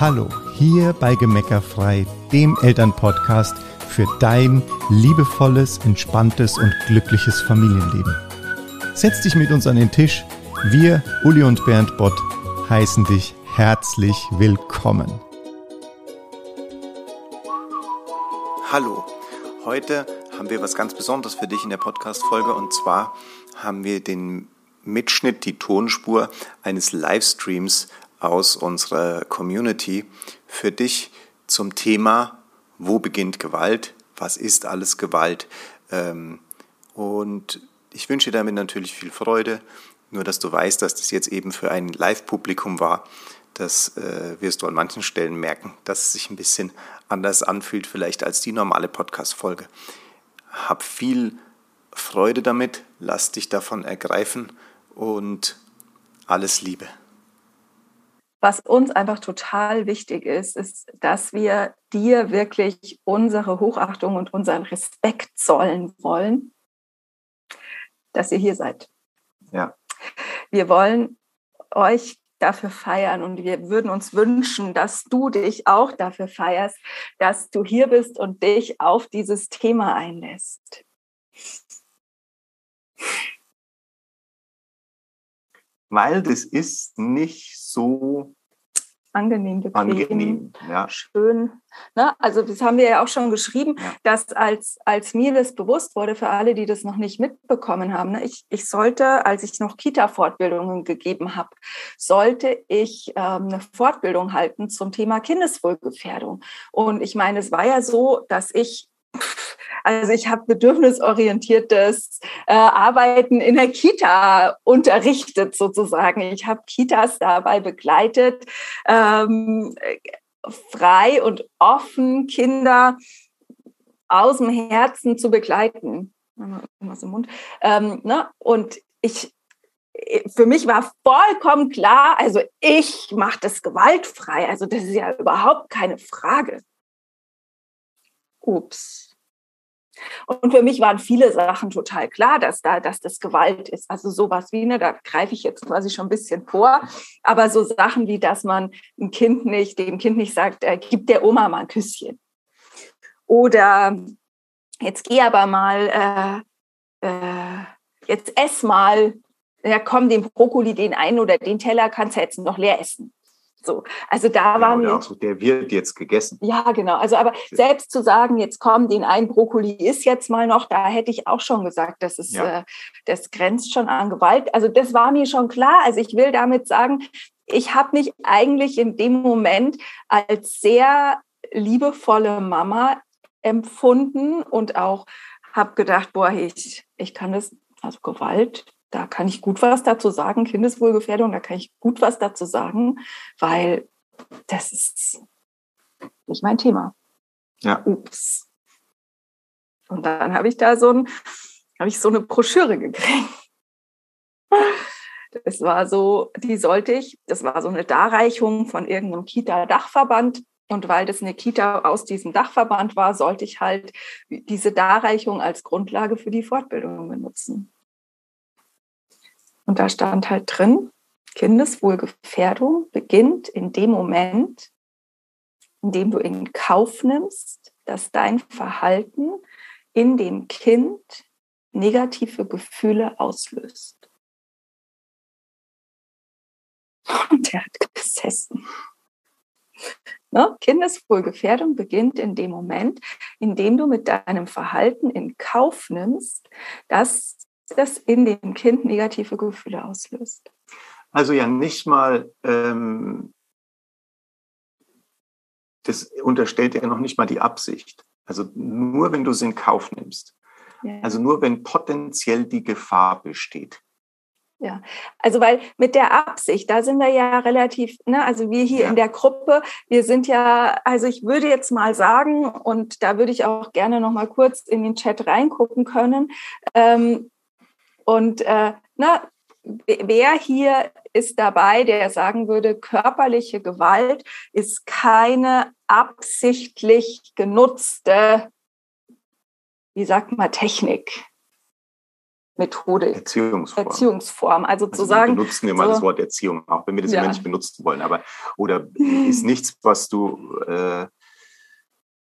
Hallo, hier bei Gemeckerfrei, dem Elternpodcast für dein liebevolles, entspanntes und glückliches Familienleben. Setz dich mit uns an den Tisch. Wir, Uli und Bernd Bott, heißen dich herzlich willkommen. Hallo, heute haben wir was ganz Besonderes für dich in der Podcast-Folge und zwar haben wir den Mitschnitt, die Tonspur eines Livestreams aus unserer Community für dich zum Thema, wo beginnt Gewalt, was ist alles Gewalt. Ähm, und ich wünsche dir damit natürlich viel Freude, nur dass du weißt, dass das jetzt eben für ein Live-Publikum war. Das äh, wirst du an manchen Stellen merken, dass es sich ein bisschen anders anfühlt, vielleicht als die normale Podcast-Folge. Hab viel Freude damit, lass dich davon ergreifen und alles Liebe. Was uns einfach total wichtig ist, ist, dass wir dir wirklich unsere Hochachtung und unseren Respekt zollen wollen, dass ihr hier seid. Ja. Wir wollen euch dafür feiern und wir würden uns wünschen, dass du dich auch dafür feierst, dass du hier bist und dich auf dieses Thema einlässt. Weil das ist nicht so angenehm, bequem, angenehm, ja. schön. Ne? Also das haben wir ja auch schon geschrieben, ja. dass als, als mir das bewusst wurde, für alle, die das noch nicht mitbekommen haben, ne? ich, ich sollte, als ich noch Kita-Fortbildungen gegeben habe, sollte ich ähm, eine Fortbildung halten zum Thema Kindeswohlgefährdung. Und ich meine, es war ja so, dass ich also ich habe bedürfnisorientiertes äh, Arbeiten in der Kita unterrichtet sozusagen. Ich habe Kitas dabei begleitet, ähm, frei und offen Kinder aus dem Herzen zu begleiten. Irgendwas im Mund. Ähm, ne? Und ich, für mich war vollkommen klar, also ich mache das gewaltfrei. Also das ist ja überhaupt keine Frage. Ups. Und für mich waren viele Sachen total klar, dass da, dass das Gewalt ist. Also sowas wie, ne, da greife ich jetzt quasi schon ein bisschen vor. Aber so Sachen wie, dass man ein Kind nicht, dem Kind nicht sagt, äh, gib der Oma mal ein Küsschen. Oder jetzt geh aber mal, äh, äh, jetzt ess mal, ja komm, den Brokkoli, den einen oder den Teller kannst du jetzt noch leer essen. So, also da genau, war mir. So, der wird jetzt gegessen. Ja, genau. Also, aber selbst zu sagen, jetzt komm, den einen Brokkoli ist jetzt mal noch, da hätte ich auch schon gesagt, das ist, ja. äh, das grenzt schon an Gewalt. Also, das war mir schon klar. Also, ich will damit sagen, ich habe mich eigentlich in dem Moment als sehr liebevolle Mama empfunden und auch habe gedacht, boah, ich, ich kann das, also Gewalt, da kann ich gut was dazu sagen, Kindeswohlgefährdung, da kann ich gut was dazu sagen, weil das ist nicht mein Thema. Ja. Ups. Und dann habe ich da so ein, habe ich so eine Broschüre gekriegt. Das war so, die sollte ich, das war so eine Darreichung von irgendeinem Kita-Dachverband. Und weil das eine Kita aus diesem Dachverband war, sollte ich halt diese Darreichung als Grundlage für die Fortbildung benutzen. Und da stand halt drin, Kindeswohlgefährdung beginnt in dem Moment, in dem du in Kauf nimmst, dass dein Verhalten in dem Kind negative Gefühle auslöst. Und der hat gesessen. Ne? Kindeswohlgefährdung beginnt in dem Moment, in dem du mit deinem Verhalten in Kauf nimmst, dass das in dem Kind negative Gefühle auslöst. Also ja nicht mal, ähm, das unterstellt ja noch nicht mal die Absicht. Also nur wenn du es in Kauf nimmst. Ja. Also nur wenn potenziell die Gefahr besteht. Ja, also weil mit der Absicht, da sind wir ja relativ, ne, also wir hier ja. in der Gruppe, wir sind ja, also ich würde jetzt mal sagen, und da würde ich auch gerne noch mal kurz in den Chat reingucken können, ähm, und äh, na, wer hier ist dabei, der sagen würde, körperliche Gewalt ist keine absichtlich genutzte, wie sagt man, Technik. Methode. Erziehungsform. Erziehungsform. Also, also zu sagen. Wir benutzen immer so, das Wort Erziehung, auch wenn wir das ja. immer nicht benutzen wollen. Aber oder ist nichts, was du äh,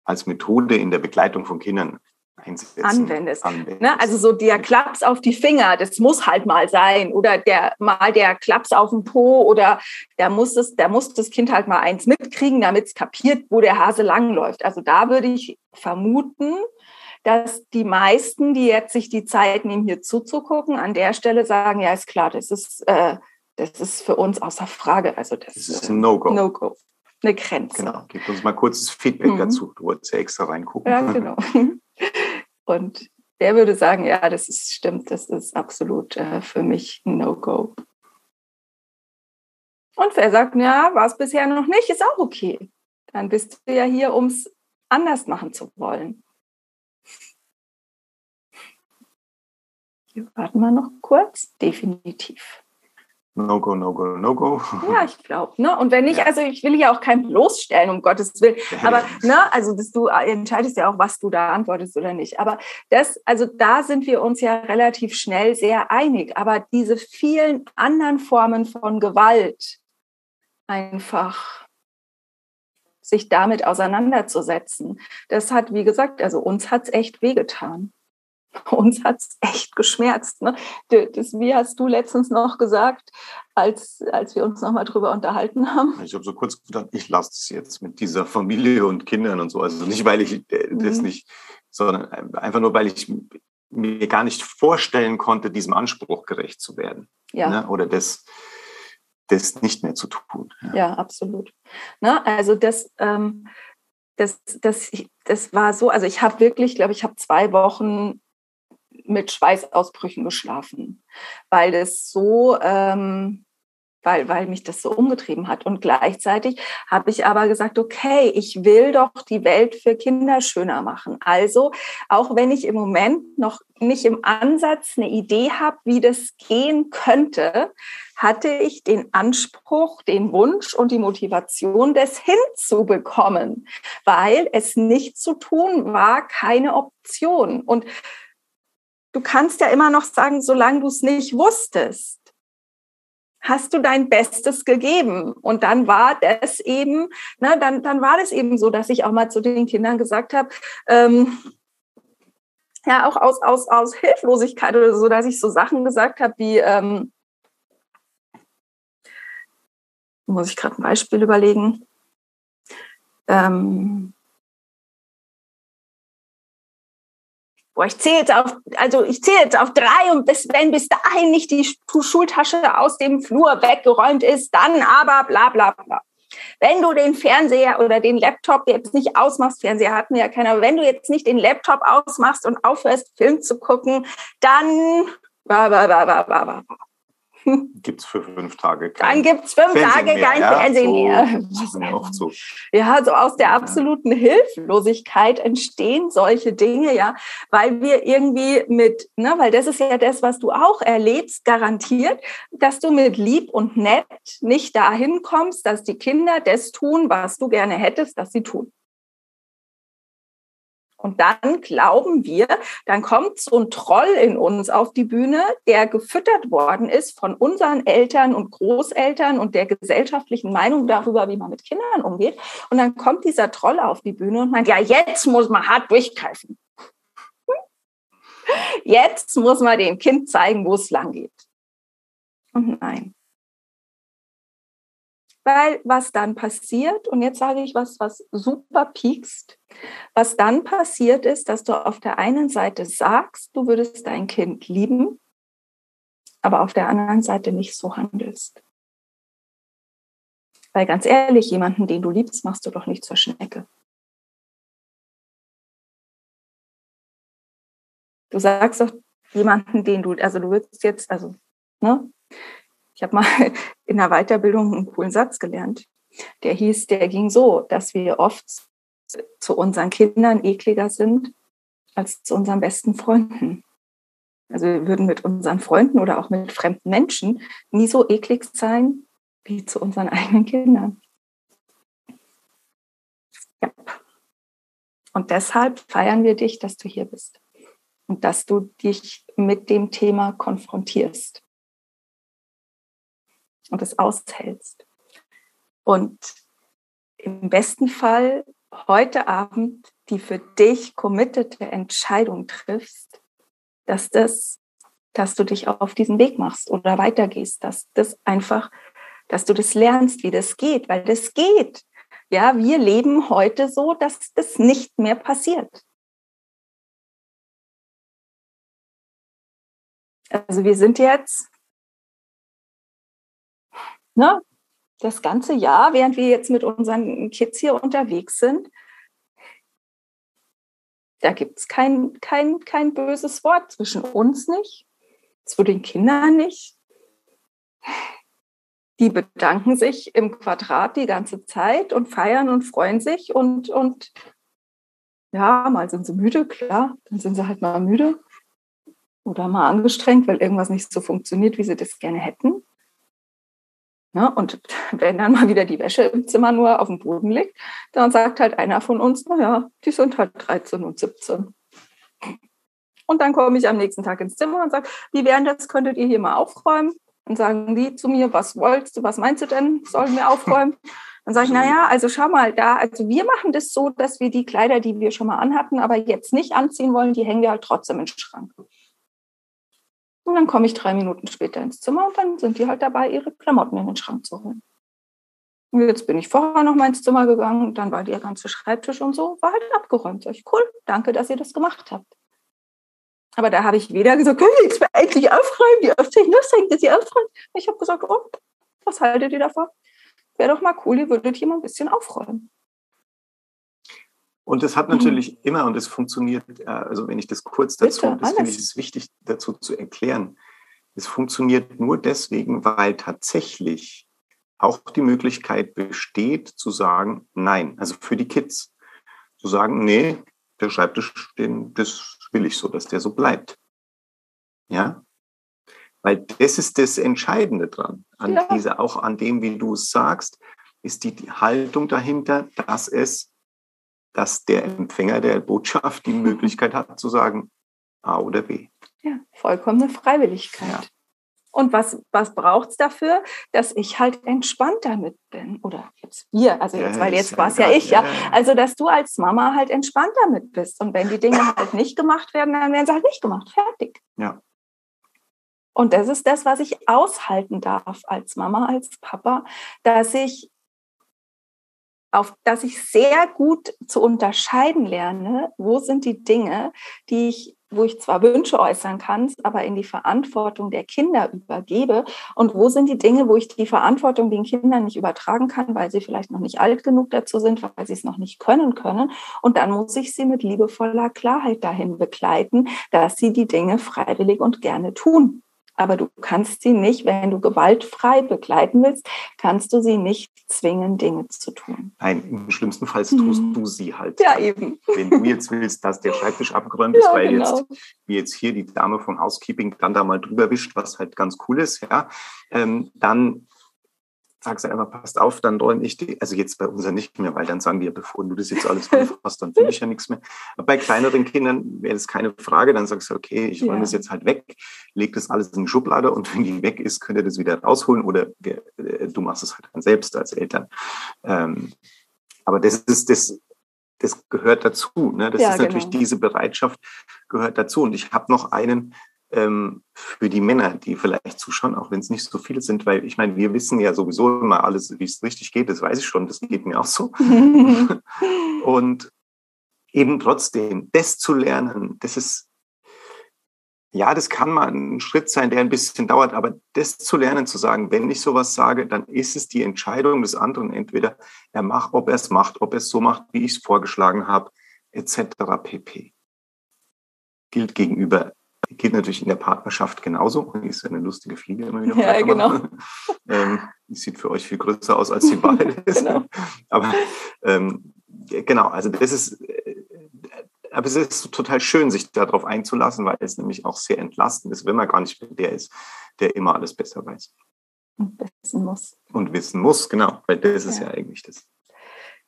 als Methode in der Begleitung von Kindern einsetzen, anwendest. anwendest. Ne? Also so der Klaps auf die Finger, das muss halt mal sein. Oder der mal der Klaps auf den Po oder da muss es, da muss das Kind halt mal eins mitkriegen, damit es kapiert, wo der Hase langläuft. Also da würde ich vermuten, dass die meisten, die jetzt sich die Zeit nehmen, hier zuzugucken, an der Stelle sagen, ja, ist klar, das ist, äh, das ist für uns außer Frage. Also das, das ist ein No-Go. No-Go. Eine Grenze. Genau. Gib uns mal kurzes Feedback mhm. dazu. Du wolltest ja extra reingucken. Ja, genau. Und der würde sagen, ja, das ist stimmt, das ist absolut äh, für mich ein No-Go. Und wer sagt, ja, war es bisher noch nicht, ist auch okay. Dann bist du ja hier, um es anders machen zu wollen. Hier warten wir noch kurz. Definitiv. No go, no go, no go. Ja, ich glaube. Ne? Und wenn nicht, ja. also ich will ja auch kein bloßstellen, um Gottes Willen. Aber ne, also dass du entscheidest ja auch, was du da antwortest oder nicht. Aber das, also da sind wir uns ja relativ schnell sehr einig. Aber diese vielen anderen Formen von Gewalt, einfach sich damit auseinanderzusetzen, das hat, wie gesagt, also uns hat es echt wehgetan. uns hat es echt geschmerzt. Ne? Das, wie hast du letztens noch gesagt, als, als wir uns nochmal drüber unterhalten haben? Ich habe so kurz gedacht, ich lasse es jetzt mit dieser Familie und Kindern und so. Also nicht, weil ich äh, das mhm. nicht, sondern einfach nur, weil ich mir gar nicht vorstellen konnte, diesem Anspruch gerecht zu werden. Ja. Ne? Oder das, das nicht mehr zu tun. Ja, ja absolut. Ne? Also das, ähm, das, das, das war so, also ich habe wirklich, glaube ich, habe zwei Wochen mit Schweißausbrüchen geschlafen, weil es so, ähm, weil, weil mich das so umgetrieben hat. Und gleichzeitig habe ich aber gesagt, okay, ich will doch die Welt für Kinder schöner machen. Also, auch wenn ich im Moment noch nicht im Ansatz eine Idee habe, wie das gehen könnte, hatte ich den Anspruch, den Wunsch und die Motivation, das hinzubekommen, weil es nicht zu tun war keine Option. Und du kannst ja immer noch sagen, solange du es nicht wusstest, hast du dein Bestes gegeben. Und dann war das eben, ne, dann, dann war das eben so, dass ich auch mal zu den Kindern gesagt habe, ähm, ja, auch aus, aus, aus Hilflosigkeit oder so, dass ich so Sachen gesagt habe wie, ähm, muss ich gerade ein Beispiel überlegen. Ähm, Boah, ich zähle jetzt auf, also ich zähle jetzt auf drei und bis, wenn bis dahin nicht die Schultasche aus dem Flur weggeräumt ist, dann aber bla bla bla. Wenn du den Fernseher oder den Laptop jetzt nicht ausmachst, Fernseher hatten wir ja keiner, wenn du jetzt nicht den Laptop ausmachst und aufhörst, Film zu gucken, dann bla bla bla bla bla bla. Gibt es für fünf Tage kein Dann gibt es fünf Fernsehen Tage kein ja, Fernsehen mehr. So, mehr. So. Ja, so aus der absoluten Hilflosigkeit entstehen solche Dinge, ja, weil wir irgendwie mit, ne, weil das ist ja das, was du auch erlebst, garantiert, dass du mit lieb und nett nicht dahin kommst, dass die Kinder das tun, was du gerne hättest, dass sie tun. Und dann glauben wir, dann kommt so ein Troll in uns auf die Bühne, der gefüttert worden ist von unseren Eltern und Großeltern und der gesellschaftlichen Meinung darüber, wie man mit Kindern umgeht. Und dann kommt dieser Troll auf die Bühne und meint, ja, jetzt muss man hart durchgreifen. Jetzt muss man dem Kind zeigen, wo es lang geht. Und nein. Weil was dann passiert, und jetzt sage ich was, was super piekst, was dann passiert ist, dass du auf der einen Seite sagst, du würdest dein Kind lieben, aber auf der anderen Seite nicht so handelst. Weil ganz ehrlich, jemanden, den du liebst, machst du doch nicht zur Schnecke. Du sagst doch jemanden, den du, also du würdest jetzt, also, ne, ich habe mal in der Weiterbildung einen coolen Satz gelernt. Der hieß, der ging so, dass wir oft zu unseren Kindern ekliger sind als zu unseren besten Freunden. Also wir würden mit unseren Freunden oder auch mit fremden Menschen nie so eklig sein wie zu unseren eigenen Kindern. Ja. Und deshalb feiern wir dich, dass du hier bist. und dass du dich mit dem Thema konfrontierst und es aushältst. Und im besten Fall heute Abend die für dich committete Entscheidung triffst, dass das, dass du dich auf diesen Weg machst oder weitergehst, dass das einfach, dass du das lernst, wie das geht, weil das geht. Ja, wir leben heute so, dass das nicht mehr passiert. Also wir sind jetzt ne, das ganze Jahr, während wir jetzt mit unseren Kids hier unterwegs sind, da gibt es kein, kein, kein böses Wort zwischen uns nicht, zu den Kindern nicht. Die bedanken sich im Quadrat die ganze Zeit und feiern und freuen sich und, und ja, mal sind sie müde, klar, dann sind sie halt mal müde oder mal angestrengt, weil irgendwas nicht so funktioniert, wie sie das gerne hätten. Ja, und wenn dann mal wieder die Wäsche im Zimmer nur auf dem Boden liegt, dann sagt halt einer von uns, naja, die sind halt 13 und 17. Und dann komme ich am nächsten Tag ins Zimmer und sage, wie wären das, könntet ihr hier mal aufräumen? Dann sagen die zu mir, was wolltest du, was meinst du denn, sollen wir aufräumen? Dann sage ich, naja, also schau mal da, also wir machen das so, dass wir die Kleider, die wir schon mal anhatten, aber jetzt nicht anziehen wollen, die hängen wir halt trotzdem im Schrank. Und dann komme ich drei Minuten später ins Zimmer und dann sind die halt dabei, ihre Klamotten in den Schrank zu holen. Und jetzt bin ich vorher noch mal ins Zimmer gegangen dann war der ganze Schreibtisch und so, war halt abgeräumt. Sag ich, cool, danke, dass ihr das gemacht habt. Aber da habe ich weder gesagt, können wir jetzt mal endlich aufräumen, die Aufzeichnung hängt, dass ihr aufräumt. Ich habe gesagt, oh, was haltet ihr davon? Wäre doch mal cool, ihr würdet hier mal ein bisschen aufräumen. Und es hat mhm. natürlich mhm. immer, und es funktioniert, äh, also wenn ich das kurz dazu, Bitte, das finde ich ist wichtig dazu zu erklären, es funktioniert nur deswegen, weil tatsächlich auch die Möglichkeit besteht zu sagen, nein, also für die Kids, zu sagen, nee, der Schreibtisch, den, das will ich so, dass der so bleibt. Ja? Weil das ist das Entscheidende dran, an ja. dieser, auch an dem, wie du es sagst, ist die Haltung dahinter, dass es dass der Empfänger der Botschaft die Möglichkeit hat zu sagen A oder B. Ja, vollkommene Freiwilligkeit. Ja. Und was, was braucht es dafür? Dass ich halt entspannt damit bin. Oder jetzt wir, also jetzt, weil jetzt war es ja ich, ja. Also, dass du als Mama halt entspannt damit bist. Und wenn die Dinge halt nicht gemacht werden, dann werden sie halt nicht gemacht. Fertig. Ja. Und das ist das, was ich aushalten darf als Mama, als Papa, dass ich auf dass ich sehr gut zu unterscheiden lerne, wo sind die Dinge, die ich, wo ich zwar Wünsche äußern kann, aber in die Verantwortung der Kinder übergebe und wo sind die Dinge, wo ich die Verantwortung den Kindern nicht übertragen kann, weil sie vielleicht noch nicht alt genug dazu sind, weil sie es noch nicht können können. Und dann muss ich sie mit liebevoller Klarheit dahin begleiten, dass sie die Dinge freiwillig und gerne tun. Aber du kannst sie nicht, wenn du gewaltfrei begleiten willst, kannst du sie nicht zwingen, Dinge zu tun. Nein, im schlimmsten Fall tust mhm. du sie halt. Ja, eben. Wenn du jetzt willst, dass der Schreibtisch abgeräumt ist, ja, weil genau. jetzt, wie jetzt hier die Dame vom Housekeeping dann da mal drüber wischt, was halt ganz cool ist, ja, ähm, dann sagst du einfach, passt auf, dann räume ich die, also jetzt bei uns ja nicht mehr, weil dann sagen die ja, bevor du das jetzt alles hast, dann finde ich ja nichts mehr. Aber bei kleineren Kindern wäre das keine Frage, dann sagst du, okay, ich räume ja. das jetzt halt weg, leg das alles in die Schublade und wenn die weg ist, könnt ihr das wieder rausholen oder wir, äh, du machst es halt dann selbst als Eltern. Ähm, aber das ist das, das gehört dazu. Ne? Das ja, ist natürlich genau. diese Bereitschaft gehört dazu. Und ich habe noch einen ähm, für die Männer, die vielleicht zuschauen, auch wenn es nicht so viele sind, weil ich meine, wir wissen ja sowieso immer alles, wie es richtig geht, das weiß ich schon, das geht mir auch so. und eben trotzdem, das zu lernen, das ist, ja, das kann mal ein Schritt sein, der ein bisschen dauert, aber das zu lernen, zu sagen, wenn ich sowas sage, dann ist es die Entscheidung des anderen, entweder er macht, ob er es macht, ob er es so macht, wie ich es vorgeschlagen habe, etc. pp. Gilt gegenüber Geht natürlich in der Partnerschaft genauso. Die ist eine lustige Fliege immer wieder. Ja, genau. ähm, die sieht für euch viel größer aus, als sie beide ist. genau. Aber ähm, genau, also das ist, äh, aber es ist total schön, sich darauf einzulassen, weil es nämlich auch sehr entlastend ist, wenn man gar nicht der ist, der immer alles besser weiß. Und wissen muss. Und wissen muss, genau, weil das ist ja, ja eigentlich das.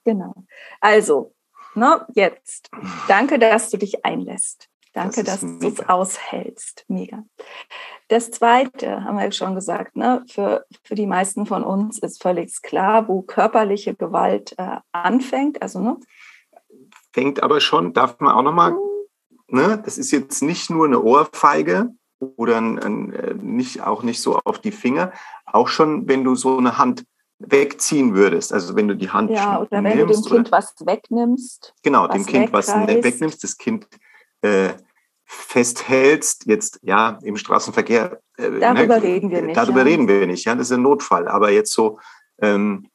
Genau. Also, ne, jetzt, danke, dass du dich einlässt Danke, das dass du es aushältst. Mega. Das Zweite, haben wir schon gesagt, ne, für, für die meisten von uns ist völlig klar, wo körperliche Gewalt äh, anfängt. Also, ne? Fängt aber schon, darf man auch nochmal, ne, das ist jetzt nicht nur eine Ohrfeige oder ein, ein, äh, nicht, auch nicht so auf die Finger, auch schon, wenn du so eine Hand wegziehen würdest, also wenn du die Hand ja, oder wenn du dem Kind was wegnimmst. Genau, dem Kind wegreißt. was wegnimmst, das Kind äh, festhältst, jetzt ja im Straßenverkehr. Äh, darüber ne, reden wir nicht. Darüber ja. reden wir nicht, ja, das ist ein Notfall. Aber jetzt so, ähm,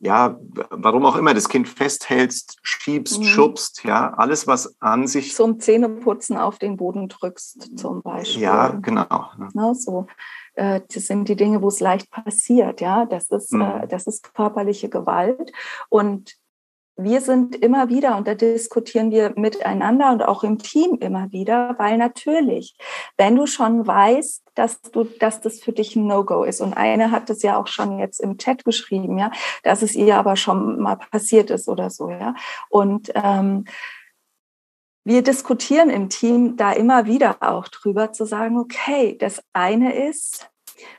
ja, warum auch immer, das Kind festhältst, schiebst, mhm. schubst, ja, alles, was an sich. Zum Zähneputzen auf den Boden drückst, zum Beispiel. Ja, genau. Ne, so. Äh, das sind die Dinge, wo es leicht passiert, ja. Das ist, mhm. äh, das ist körperliche Gewalt. Und wir sind immer wieder, und da diskutieren wir miteinander und auch im Team immer wieder, weil natürlich, wenn du schon weißt, dass du, dass das für dich ein No-Go ist, und eine hat das ja auch schon jetzt im Chat geschrieben, ja, dass es ihr aber schon mal passiert ist oder so, ja. Und ähm, wir diskutieren im Team da immer wieder auch drüber zu sagen, okay, das eine ist,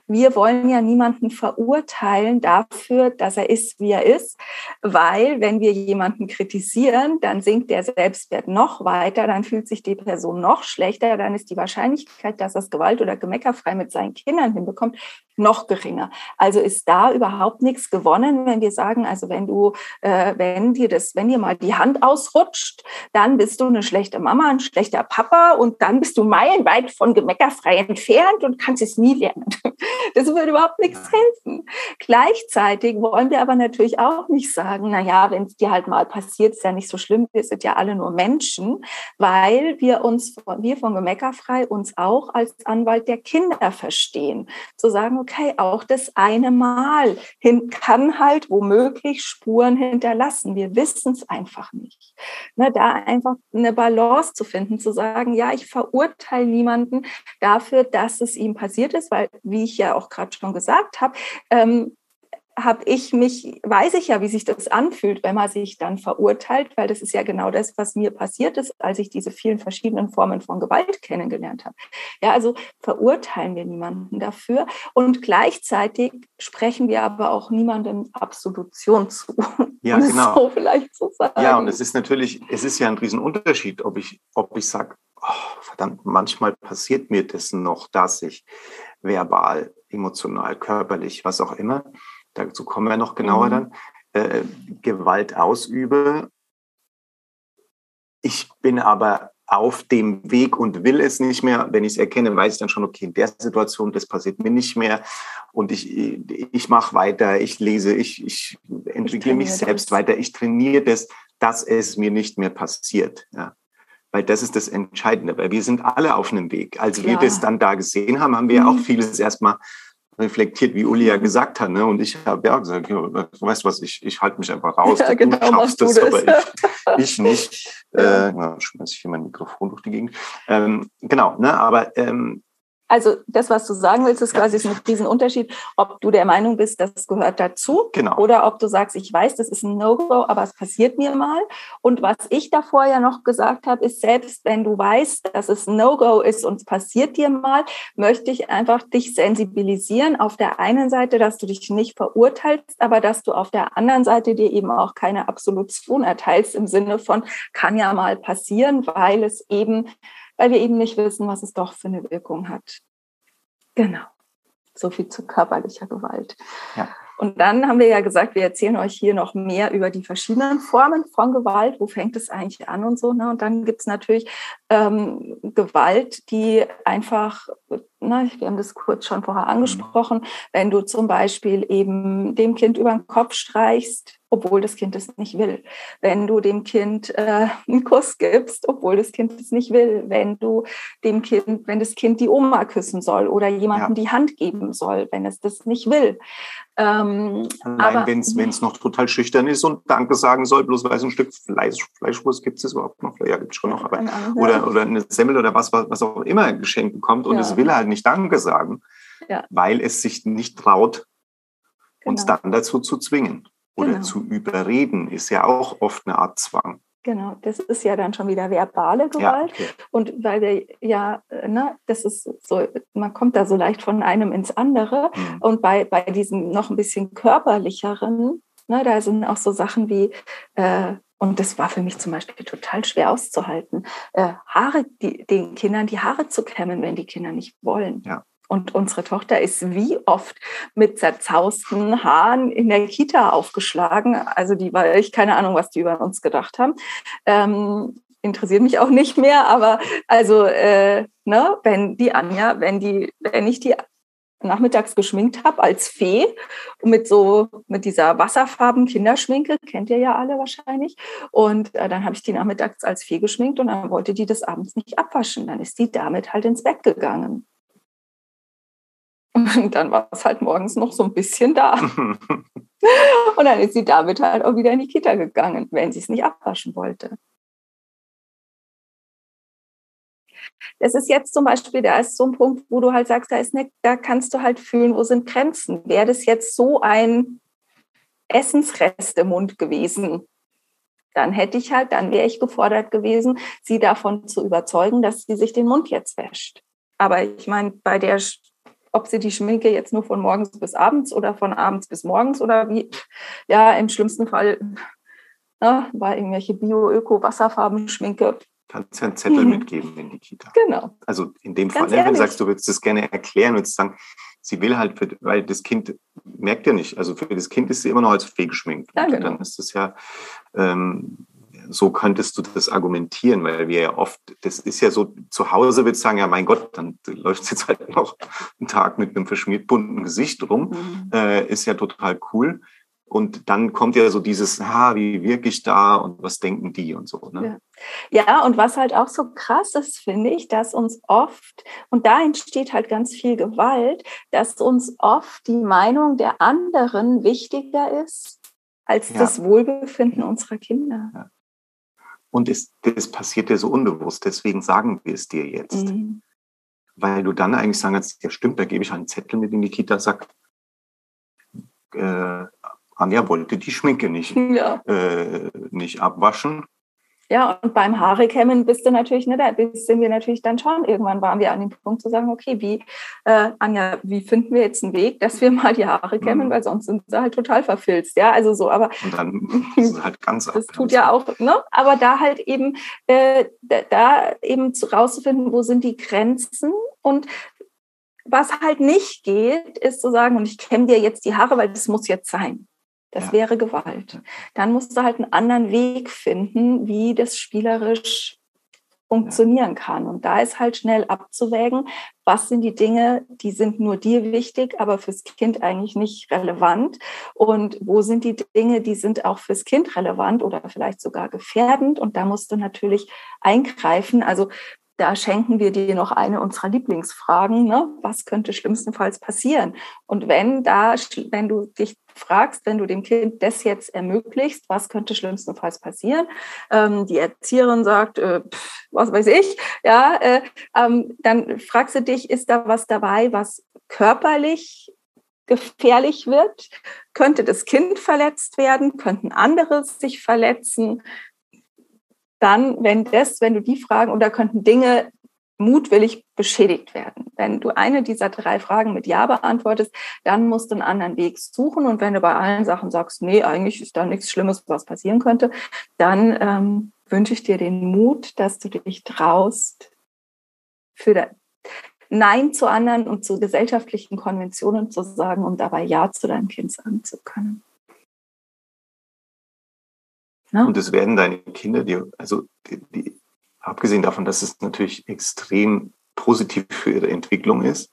wir wollen ja niemanden verurteilen dafür, dass er ist, wie er ist, weil wenn wir jemanden kritisieren, dann sinkt der Selbstwert noch weiter, dann fühlt sich die Person noch schlechter, dann ist die Wahrscheinlichkeit, dass das gewalt- oder gemeckerfrei mit seinen Kindern hinbekommt, noch geringer. Also ist da überhaupt nichts gewonnen, wenn wir sagen, also wenn du, äh, wenn dir das, wenn dir mal die Hand ausrutscht, dann bist du eine schlechte Mama, ein schlechter Papa und dann bist du meilenweit von gemeckerfrei entfernt und kannst es nie lernen. Das würde überhaupt nichts helfen. Gleichzeitig wollen wir aber natürlich auch nicht sagen, na ja, wenn es dir halt mal passiert, ist ja nicht so schlimm, wir sind ja alle nur Menschen, weil wir uns, wir von Gemeckerfrei uns auch als Anwalt der Kinder verstehen. Zu sagen, okay, auch das eine Mal hin kann halt womöglich Spuren hinterlassen. Wir wissen es einfach nicht. Ne, da einfach eine Balance zu finden, zu sagen, ja, ich verurteile niemanden dafür, dass es ihm passiert ist, weil, wie ich ja auch gerade schon gesagt habe, ähm, habe ich mich, weiß ich ja, wie sich das anfühlt, wenn man sich dann verurteilt, weil das ist ja genau das, was mir passiert ist, als ich diese vielen verschiedenen Formen von Gewalt kennengelernt habe. Ja, also verurteilen wir niemanden dafür und gleichzeitig sprechen wir aber auch niemandem Absolution zu. Ja, um genau. So vielleicht zu sagen. Ja, und es ist natürlich, es ist ja ein Riesenunterschied, ob ich, ob ich sage, oh, verdammt, manchmal passiert mir das noch, dass ich verbal, emotional, körperlich, was auch immer, dazu kommen wir noch genauer mhm. dann, äh, Gewalt ausübe. Ich bin aber auf dem Weg und will es nicht mehr. Wenn ich es erkenne, weiß ich dann schon, okay, in der Situation, das passiert mir nicht mehr. Und ich, ich mache weiter, ich lese, ich, ich entwickle ich mich selbst das. weiter, ich trainiere das, dass es mir nicht mehr passiert. Ja. Weil das ist das Entscheidende, weil wir sind alle auf einem Weg. Als Klar. wir das dann da gesehen haben, haben wir mhm. auch vieles erstmal reflektiert, wie Uli ja gesagt hat. Ne? Und ich habe ja gesagt, weißt du was, ich, ich halte mich einfach raus. Ja, genau, du schaffst das, aber ich, ich nicht. Ja. Äh, schmeiße ich hier mein Mikrofon durch die Gegend. Ähm, genau, ne? aber ähm, also das, was du sagen willst, ist quasi ein Riesenunterschied, ob du der Meinung bist, das gehört dazu genau. oder ob du sagst, ich weiß, das ist ein No-Go, aber es passiert mir mal. Und was ich davor ja noch gesagt habe, ist, selbst wenn du weißt, dass es ein No-Go ist und es passiert dir mal, möchte ich einfach dich sensibilisieren. Auf der einen Seite, dass du dich nicht verurteilst, aber dass du auf der anderen Seite dir eben auch keine Absolution erteilst im Sinne von, kann ja mal passieren, weil es eben weil wir eben nicht wissen, was es doch für eine Wirkung hat. Genau. So viel zu körperlicher Gewalt. Ja. Und dann haben wir ja gesagt, wir erzählen euch hier noch mehr über die verschiedenen Formen von Gewalt. Wo fängt es eigentlich an und so. Ne? Und dann gibt es natürlich ähm, Gewalt, die einfach, ne, wir haben das kurz schon vorher angesprochen, wenn du zum Beispiel eben dem Kind über den Kopf streichst, obwohl das Kind es nicht will. Wenn du dem Kind äh, einen Kuss gibst, obwohl das Kind es nicht will. Wenn du dem Kind, wenn das Kind die Oma küssen soll oder jemandem ja. die Hand geben soll, wenn es das nicht will. Ähm, Allein wenn es noch total schüchtern ist und Danke sagen soll, bloß weil es ein Stück Fleisch, Fleischwurst gibt es überhaupt noch. Ja, gibt es schon noch. Aber, oder, oder eine Semmel oder was, was auch immer geschenkt bekommt und ja. es will halt nicht Danke sagen, ja. weil es sich nicht traut, uns genau. dann dazu zu zwingen. Oder genau. zu überreden ist ja auch oft eine Art Zwang. Genau, das ist ja dann schon wieder verbale Gewalt. Ja, okay. Und weil wir ja, ne, das ist so, man kommt da so leicht von einem ins andere. Mhm. Und bei, bei diesem noch ein bisschen körperlicheren, ne, da sind auch so Sachen wie, äh, und das war für mich zum Beispiel total schwer auszuhalten, äh, Haare, die, den Kindern die Haare zu kämmen, wenn die Kinder nicht wollen. Ja. Und unsere Tochter ist wie oft mit zerzausten Haaren in der Kita aufgeschlagen. Also die war ich keine Ahnung, was die über uns gedacht haben. Ähm, interessiert mich auch nicht mehr, aber also äh, ne, wenn die Anja, wenn die, wenn ich die nachmittags geschminkt habe als Fee mit so mit dieser Wasserfarben Kinderschminke kennt ihr ja alle wahrscheinlich und äh, dann habe ich die nachmittags als Fee geschminkt und dann wollte die das abends nicht abwaschen dann ist die damit halt ins Bett gegangen und dann war es halt morgens noch so ein bisschen da. und dann ist sie damit halt auch wieder in die Kita gegangen, wenn sie es nicht abwaschen wollte. Das ist jetzt zum Beispiel, da ist so ein Punkt, wo du halt sagst, da, ist eine, da kannst du halt fühlen, wo sind Grenzen. Wäre das jetzt so ein Essensrest im Mund gewesen, dann hätte ich halt, dann wäre ich gefordert gewesen, sie davon zu überzeugen, dass sie sich den Mund jetzt wäscht. Aber ich meine, bei der ob sie die Schminke jetzt nur von morgens bis abends oder von abends bis morgens oder wie, ja, im schlimmsten Fall ne, war irgendwelche Bio-Öko-Wasserfarben-Schminke. Kannst ja einen Zettel mhm. mitgeben in die Kita. Genau. Also in dem Fall, ne, wenn du sagst, du würdest das gerne erklären, würdest sagen, sie will halt, für, weil das Kind merkt ja nicht, also für das Kind ist sie immer noch als Fee geschminkt. Ja, genau. Dann ist das ja, ähm, so könntest du das argumentieren, weil wir ja oft, das ist ja so, zu Hause wird sagen, ja, mein Gott, dann läuft es jetzt halt noch einen Tag mit einem verschmiert bunten Gesicht rum, mhm. äh, ist ja total cool. Und dann kommt ja so dieses, ha, wie wirke ich da und was denken die und so. Ne? Ja. ja, und was halt auch so krass ist, finde ich, dass uns oft, und da entsteht halt ganz viel Gewalt, dass uns oft die Meinung der anderen wichtiger ist als ja. das Wohlbefinden unserer Kinder. Ja. Und es, das passiert dir so unbewusst, deswegen sagen wir es dir jetzt. Mhm. Weil du dann eigentlich sagen kannst, ja stimmt, da gebe ich einen Zettel mit in die Kita, sag, äh, Anja wollte die Schminke nicht, ja. äh, nicht abwaschen. Ja, und beim Haarekämmen bist du natürlich, ne, da sind wir natürlich dann schon, irgendwann waren wir an dem Punkt zu sagen, okay, wie, äh, Anja, wie finden wir jetzt einen Weg, dass wir mal die Haare kämmen, mhm. weil sonst sind sie halt total verfilzt, ja, also so, aber. Und dann ist es halt ganz Das tut ja auch, ne, aber da halt eben, äh, da, da eben rauszufinden, wo sind die Grenzen und was halt nicht geht, ist zu sagen, und ich kämme dir jetzt die Haare, weil das muss jetzt sein. Das ja. wäre Gewalt. Dann musst du halt einen anderen Weg finden, wie das spielerisch funktionieren kann. Und da ist halt schnell abzuwägen, was sind die Dinge, die sind nur dir wichtig, aber fürs Kind eigentlich nicht relevant. Und wo sind die Dinge, die sind auch fürs Kind relevant oder vielleicht sogar gefährdend. Und da musst du natürlich eingreifen. Also da schenken wir dir noch eine unserer Lieblingsfragen. Ne? Was könnte schlimmstenfalls passieren? Und wenn da, wenn du dich fragst, wenn du dem Kind das jetzt ermöglicht, was könnte schlimmstenfalls passieren? Ähm, die Erzieherin sagt, äh, pff, was weiß ich, ja, äh, ähm, dann fragst du dich, ist da was dabei, was körperlich gefährlich wird? Könnte das Kind verletzt werden? Könnten andere sich verletzen? Dann, wenn das, wenn du die Fragen, oder könnten Dinge mutwillig beschädigt werden. Wenn du eine dieser drei Fragen mit Ja beantwortest, dann musst du einen anderen Weg suchen. Und wenn du bei allen Sachen sagst, nee, eigentlich ist da nichts Schlimmes, was passieren könnte, dann ähm, wünsche ich dir den Mut, dass du dich traust, für der Nein zu anderen und zu gesellschaftlichen Konventionen zu sagen, um dabei Ja zu deinem Kind sagen zu können. Ne? Und es werden deine Kinder, die, also die, die, abgesehen davon, dass es natürlich extrem positiv für ihre Entwicklung ist,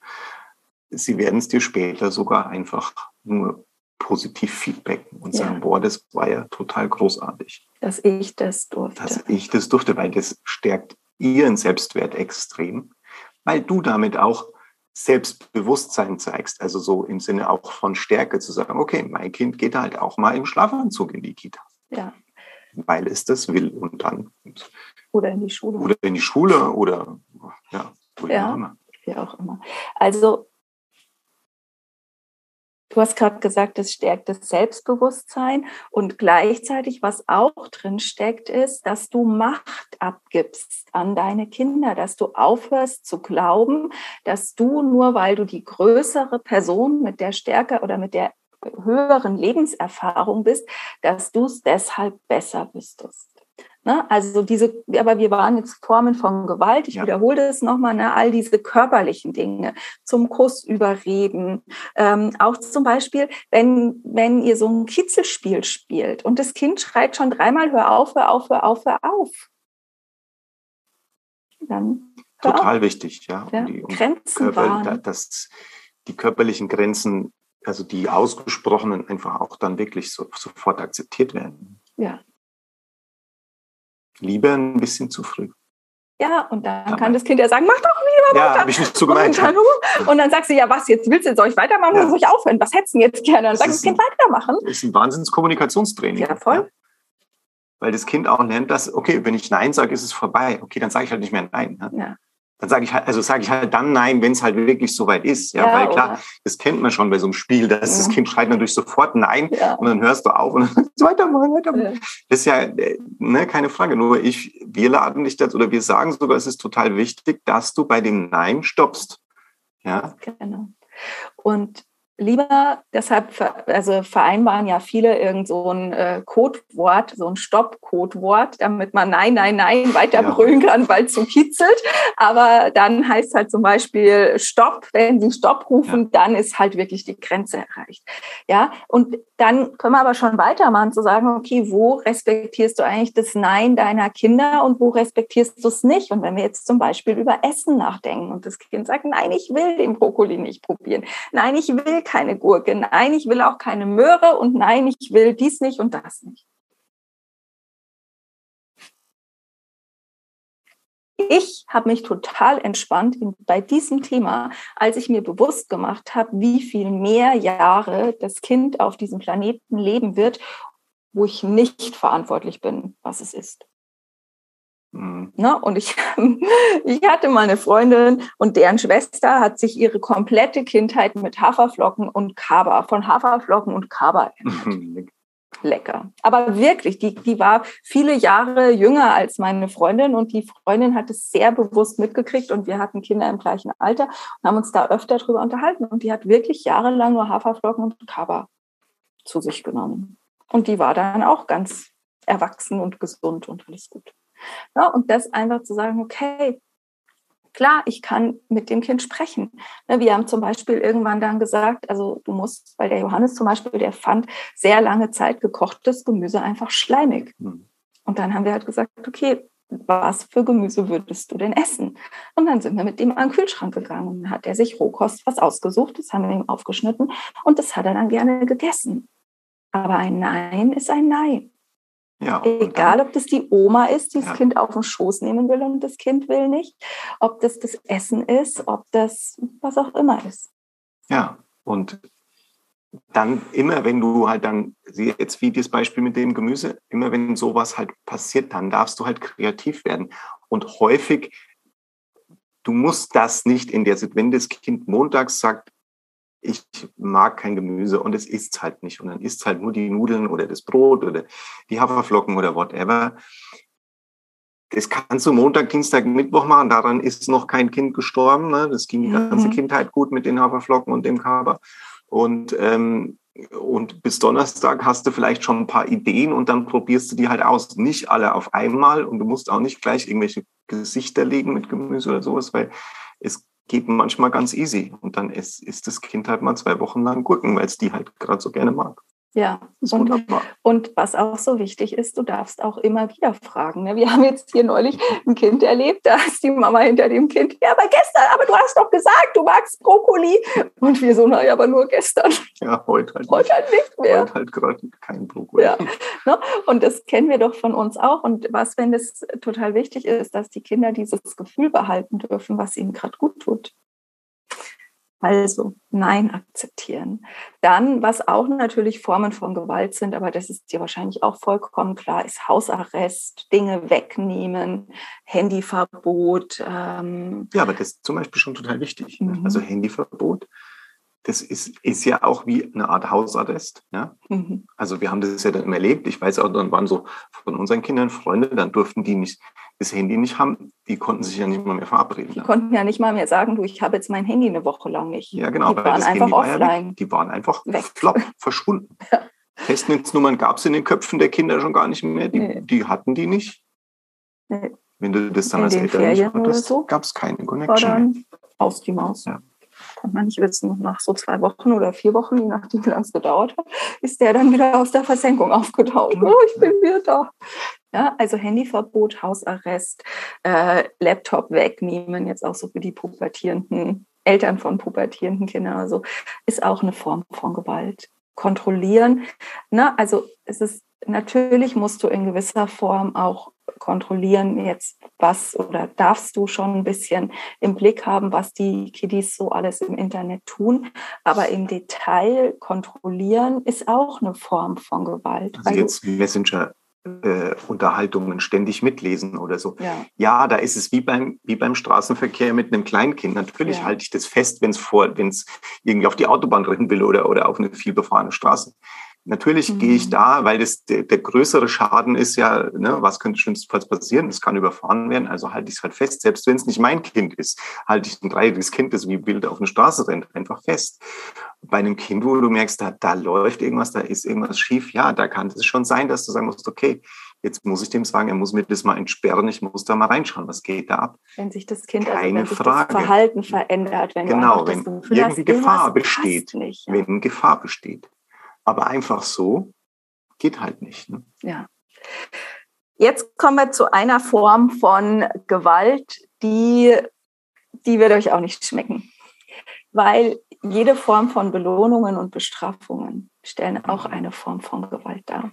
sie werden es dir später sogar einfach nur positiv feedbacken und ja. sagen, boah, das war ja total großartig. Dass ich das durfte. Dass ich das durfte, weil das stärkt ihren Selbstwert extrem, weil du damit auch Selbstbewusstsein zeigst, also so im Sinne auch von Stärke zu sagen, okay, mein Kind geht halt auch mal im Schlafanzug in die Kita. Ja weil es das will und dann. Oder in die Schule. Oder in die Schule oder ja, wo ja, auch immer. Wie auch immer. Also du hast gerade gesagt, es stärkt das Selbstbewusstsein und gleichzeitig, was auch drin steckt, ist, dass du Macht abgibst an deine Kinder, dass du aufhörst zu glauben, dass du nur, weil du die größere Person mit der Stärke oder mit der höheren Lebenserfahrung bist, dass du es deshalb besser wüsstest. Ne? Also diese, aber wir waren jetzt Formen von Gewalt, ich ja. wiederhole es nochmal, ne? all diese körperlichen Dinge, zum Kuss überreden, ähm, auch zum Beispiel, wenn, wenn ihr so ein Kitzelspiel spielt und das Kind schreit schon dreimal, hör auf, hör auf, hör auf, hör auf. Dann Total auf. wichtig, ja. ja. Die, Grenzen Körper, dass die körperlichen Grenzen, also die ausgesprochenen, einfach auch dann wirklich so, sofort akzeptiert werden. Ja, Lieber ein bisschen zu früh. Ja, und dann Aber kann das Kind ja sagen, mach doch lieber weiter. Ja, habe ich nicht so gemeint. Und dann, und dann sagst du, ja, was, jetzt willst du, soll ich weitermachen ja. oder soll ich aufhören? Was hättest du jetzt gerne? Dann sagt das Kind weitermachen. Das ist ein Wahnsinns-Kommunikationstraining. Ja, voll. Ja. Weil das Kind auch lernt, dass, okay, wenn ich Nein sage, ist es vorbei. Okay, dann sage ich halt nicht mehr Nein. Ne? Ja dann sage ich halt, also sage ich halt dann nein, wenn es halt wirklich soweit ist. Ja, ja weil klar, oder? das kennt man schon bei so einem Spiel, dass mhm. das Kind schreit natürlich sofort nein ja. und dann hörst du auf und dann weitermachen, weitermachen. Ja. Das ist ja äh, ne, keine Frage. Nur ich, wir laden dich dazu oder wir sagen sogar, es ist total wichtig, dass du bei dem Nein stoppst. Ja. Genau. Und lieber, deshalb also vereinbaren ja viele irgend so ein äh, Codewort, so ein Stopp-Codewort, damit man Nein, Nein, Nein weiter ja. brüllen kann, weil es so kitzelt. Aber dann heißt halt zum Beispiel Stopp, wenn sie Stopp rufen, ja. dann ist halt wirklich die Grenze erreicht. Ja, und dann können wir aber schon weitermachen, zu sagen, okay, wo respektierst du eigentlich das Nein deiner Kinder und wo respektierst du es nicht? Und wenn wir jetzt zum Beispiel über Essen nachdenken und das Kind sagt, nein, ich will den Brokkoli nicht probieren. Nein, ich will keine Gurke. Nein, ich will auch keine Möhre und nein, ich will dies nicht und das nicht. Ich habe mich total entspannt bei diesem Thema, als ich mir bewusst gemacht habe, wie viel mehr Jahre das Kind auf diesem Planeten leben wird, wo ich nicht verantwortlich bin, was es ist. Mhm. Ne? Und ich, ich hatte mal eine Freundin und deren Schwester hat sich ihre komplette Kindheit mit Haferflocken und Kaba, von Haferflocken und Kaba ernährt. Lecker. Aber wirklich, die, die war viele Jahre jünger als meine Freundin und die Freundin hat es sehr bewusst mitgekriegt und wir hatten Kinder im gleichen Alter und haben uns da öfter drüber unterhalten. Und die hat wirklich jahrelang nur Haferflocken und Kaba zu sich genommen. Und die war dann auch ganz erwachsen und gesund und alles gut. Ja, und das einfach zu sagen, okay, klar, ich kann mit dem Kind sprechen. Ne, wir haben zum Beispiel irgendwann dann gesagt, also du musst, weil der Johannes zum Beispiel, der fand sehr lange Zeit gekochtes Gemüse einfach schleimig. Mhm. Und dann haben wir halt gesagt, okay, was für Gemüse würdest du denn essen? Und dann sind wir mit dem an den Kühlschrank gegangen und dann hat er sich Rohkost was ausgesucht, das haben wir ihm aufgeschnitten und das hat er dann gerne gegessen. Aber ein Nein ist ein Nein. Ja, Egal, ob das die Oma ist, die das ja. Kind auf den Schoß nehmen will und das Kind will nicht, ob das das Essen ist, ob das was auch immer ist. Ja, und dann immer, wenn du halt dann, jetzt wie das Beispiel mit dem Gemüse, immer wenn sowas halt passiert, dann darfst du halt kreativ werden. Und häufig, du musst das nicht in der, wenn das Kind montags sagt, ich mag kein Gemüse und es isst halt nicht. Und dann isst halt nur die Nudeln oder das Brot oder die Haferflocken oder whatever. Das kannst du Montag, Dienstag, Mittwoch machen. Daran ist noch kein Kind gestorben. Ne? Das ging die ganze mhm. Kindheit gut mit den Haferflocken und dem Kaber. Und, ähm, und bis Donnerstag hast du vielleicht schon ein paar Ideen und dann probierst du die halt aus. Nicht alle auf einmal und du musst auch nicht gleich irgendwelche Gesichter legen mit Gemüse oder sowas, weil es geht manchmal ganz easy. Und dann ist, ist das Kind halt mal zwei Wochen lang Gurken, weil es die halt gerade so gerne mag. Ja, und, und, was auch so wichtig ist, du darfst auch immer wieder fragen. Ne? Wir haben jetzt hier neulich ein Kind erlebt, da ist die Mama hinter dem Kind, ja, aber gestern, aber du hast doch gesagt, du magst Brokkoli. Und wir so, naja, aber nur gestern. Ja, heute halt, heute halt nicht mehr. Heute halt gerade kein Brokkoli. Ja, ne? Und das kennen wir doch von uns auch. Und was, wenn es total wichtig ist, dass die Kinder dieses Gefühl behalten dürfen, was ihnen gerade gut tut. Also Nein akzeptieren. Dann, was auch natürlich Formen von Gewalt sind, aber das ist dir wahrscheinlich auch vollkommen klar, ist Hausarrest, Dinge wegnehmen, Handyverbot. Ähm ja, aber das ist zum Beispiel schon total wichtig. Ne? Mhm. Also Handyverbot, das ist, ist ja auch wie eine Art Hausarrest. Ja? Mhm. Also wir haben das ja dann erlebt. Ich weiß auch, dann waren so von unseren Kindern Freunde, dann durften die nicht das Handy nicht haben, die konnten sich ja nicht mal mehr verabreden. Die konnten ja nicht mal mehr sagen, du, ich habe jetzt mein Handy eine Woche lang nicht. Ja, genau. Die waren einfach war offline. Ja die waren einfach weg. flop, verschwunden. Ja. Festnetznummern gab es in den Köpfen der Kinder schon gar nicht mehr. Die, nee. die hatten die nicht. Nee. Wenn du das dann in als Eltern nicht hattest, so gab es keine Connection. War dann aus die Maus. Ja konnte man nicht wissen, nach so zwei Wochen oder vier Wochen, je nachdem, wie lange es gedauert hat, ist der dann wieder aus der Versenkung aufgetaucht. Oh, ich bin wieder da. Ja, also Handyverbot, Hausarrest, äh, Laptop wegnehmen, jetzt auch so für die pubertierenden Eltern von pubertierenden Kindern, also ist auch eine Form von Gewalt. Kontrollieren, ne? also es ist natürlich musst du in gewisser Form auch kontrollieren jetzt was oder darfst du schon ein bisschen im Blick haben, was die Kiddies so alles im Internet tun. Aber im Detail kontrollieren ist auch eine Form von Gewalt. Also jetzt Messenger äh, Unterhaltungen ständig mitlesen oder so. Ja. ja, da ist es wie beim, wie beim Straßenverkehr mit einem Kleinkind. Natürlich ja. halte ich das fest, wenn es vor, wenn es irgendwie auf die Autobahn rennen will oder, oder auf eine vielbefahrene Straße. Natürlich mhm. gehe ich mhm. da, weil das der, der größere Schaden ist ja, ne, was könnte schlimmstenfalls passieren? Es kann überfahren werden, also halte ich es halt fest. Selbst wenn es nicht mein Kind ist, halte ich ein dreijähriges Kind, das wie Bild auf eine Straße rennt, einfach fest. Bei einem Kind, wo du merkst, da, da läuft irgendwas, da ist irgendwas schief, ja, da kann es schon sein, dass du sagen musst, okay, jetzt muss ich dem sagen, er muss mir das mal entsperren, ich muss da mal reinschauen, was geht da ab. Wenn sich das Kind, also Keine also wenn Frage. das Verhalten verändert, wenn genau, wenn irgendwie Gefahr besteht, nicht, ja. wenn Gefahr besteht. Aber einfach so geht halt nicht. Ne? Ja. Jetzt kommen wir zu einer Form von Gewalt, die, die wird euch auch nicht schmecken. Weil jede Form von Belohnungen und Bestrafungen stellen auch eine Form von Gewalt dar